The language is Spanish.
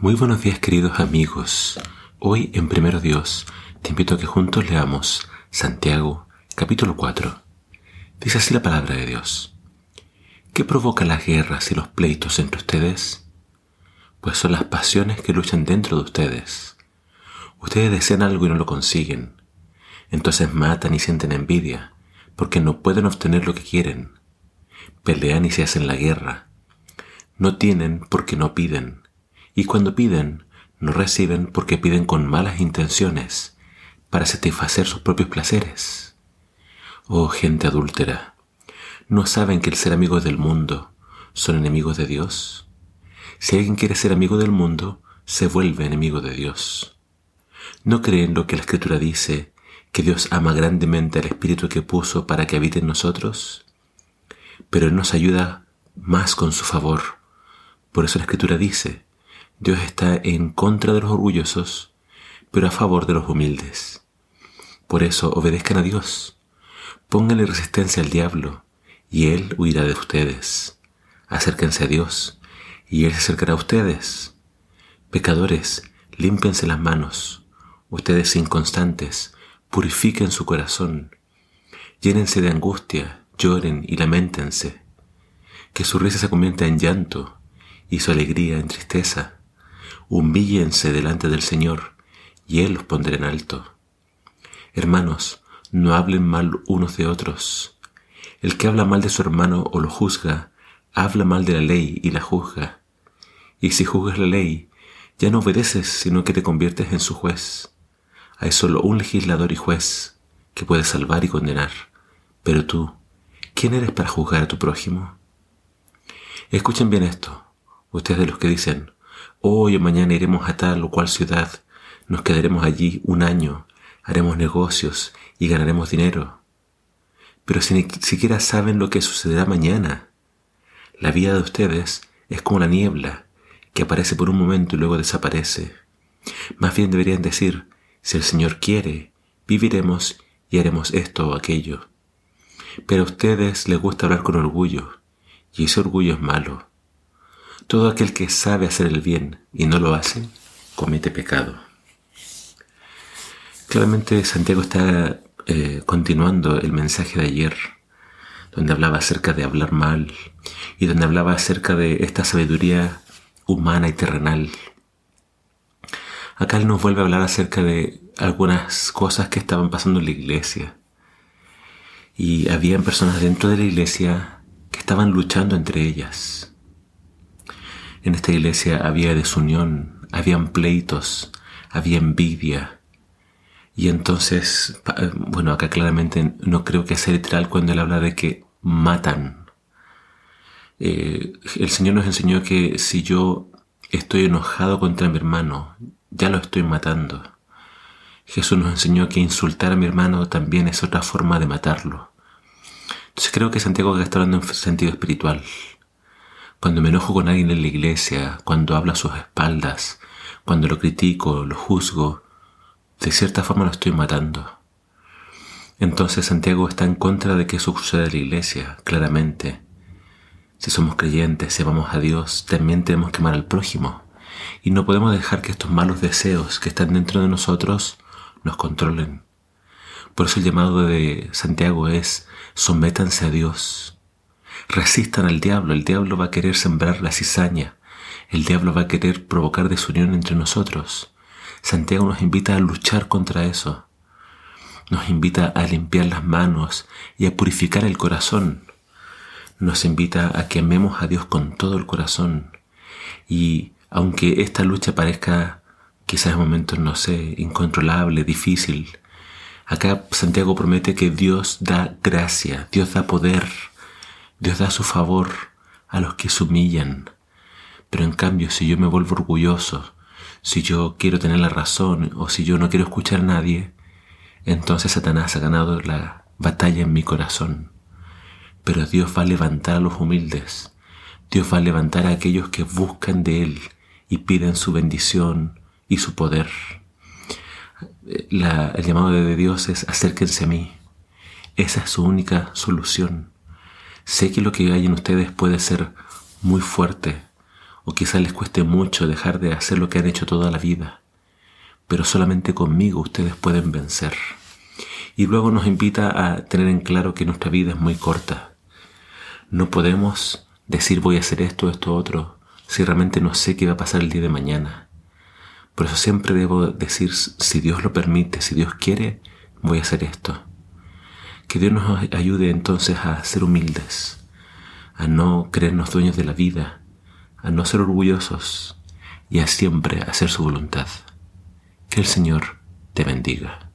Muy buenos días queridos amigos. Hoy en Primero Dios te invito a que juntos leamos Santiago capítulo 4. Dice así la palabra de Dios. ¿Qué provoca las guerras y los pleitos entre ustedes? Pues son las pasiones que luchan dentro de ustedes. Ustedes desean algo y no lo consiguen. Entonces matan y sienten envidia, porque no pueden obtener lo que quieren. Pelean y se hacen la guerra. No tienen porque no piden y cuando piden, no reciben porque piden con malas intenciones para satisfacer sus propios placeres. Oh gente adúltera, ¿no saben que el ser amigos del mundo son enemigos de Dios? Si alguien quiere ser amigo del mundo, se vuelve enemigo de Dios. ¿No creen lo que la Escritura dice, que Dios ama grandemente al Espíritu que puso para que habite en nosotros? Pero Él nos ayuda más con su favor. Por eso la Escritura dice, Dios está en contra de los orgullosos, pero a favor de los humildes. Por eso obedezcan a Dios, pónganle resistencia al diablo, y Él huirá de ustedes. Acérquense a Dios, y Él se acercará a ustedes. Pecadores, límpiense las manos. Ustedes inconstantes, purifiquen su corazón. Llénense de angustia, lloren y lamentense. Que su risa se convierta en llanto y su alegría en tristeza humíllense delante del Señor, y Él los pondrá en alto. Hermanos, no hablen mal unos de otros. El que habla mal de su hermano o lo juzga, habla mal de la ley y la juzga. Y si juzgas la ley, ya no obedeces, sino que te conviertes en su juez. Hay solo un legislador y juez que puede salvar y condenar. Pero tú, ¿quién eres para juzgar a tu prójimo? Escuchen bien esto, ustedes de los que dicen, Hoy o mañana iremos a tal o cual ciudad, nos quedaremos allí un año, haremos negocios y ganaremos dinero. Pero si ni siquiera saben lo que sucederá mañana. La vida de ustedes es como la niebla, que aparece por un momento y luego desaparece. Más bien deberían decir, si el Señor quiere, viviremos y haremos esto o aquello. Pero a ustedes les gusta hablar con orgullo, y ese orgullo es malo. Todo aquel que sabe hacer el bien y no lo hace, comete pecado. Claramente Santiago está eh, continuando el mensaje de ayer, donde hablaba acerca de hablar mal y donde hablaba acerca de esta sabiduría humana y terrenal. Acá él nos vuelve a hablar acerca de algunas cosas que estaban pasando en la iglesia. Y habían personas dentro de la iglesia que estaban luchando entre ellas. En esta iglesia había desunión, habían pleitos, había envidia. Y entonces, bueno, acá claramente no creo que sea literal cuando él habla de que matan. Eh, el Señor nos enseñó que si yo estoy enojado contra mi hermano, ya lo estoy matando. Jesús nos enseñó que insultar a mi hermano también es otra forma de matarlo. Entonces creo que Santiago está hablando en sentido espiritual. Cuando me enojo con alguien en la iglesia, cuando habla a sus espaldas, cuando lo critico, lo juzgo, de cierta forma lo estoy matando. Entonces Santiago está en contra de que eso suceda en la iglesia, claramente. Si somos creyentes, si amamos a Dios, también tenemos que amar al prójimo. Y no podemos dejar que estos malos deseos que están dentro de nosotros nos controlen. Por eso el llamado de Santiago es sométanse a Dios, Resistan al diablo, el diablo va a querer sembrar la cizaña, el diablo va a querer provocar desunión entre nosotros. Santiago nos invita a luchar contra eso. Nos invita a limpiar las manos y a purificar el corazón. Nos invita a que amemos a Dios con todo el corazón. Y aunque esta lucha parezca quizás en momentos, no sé, incontrolable, difícil, acá Santiago promete que Dios da gracia, Dios da poder Dios da su favor a los que se humillan. Pero en cambio, si yo me vuelvo orgulloso, si yo quiero tener la razón o si yo no quiero escuchar a nadie, entonces Satanás ha ganado la batalla en mi corazón. Pero Dios va a levantar a los humildes. Dios va a levantar a aquellos que buscan de Él y piden su bendición y su poder. el llamado de Dios es acérquense a mí. Esa es su única solución. Sé que lo que hay en ustedes puede ser muy fuerte o quizás les cueste mucho dejar de hacer lo que han hecho toda la vida, pero solamente conmigo ustedes pueden vencer. Y luego nos invita a tener en claro que nuestra vida es muy corta. No podemos decir voy a hacer esto, esto, otro, si realmente no sé qué va a pasar el día de mañana. Por eso siempre debo decir, si Dios lo permite, si Dios quiere, voy a hacer esto. Que Dios nos ayude entonces a ser humildes, a no creernos dueños de la vida, a no ser orgullosos y a siempre hacer su voluntad. Que el Señor te bendiga.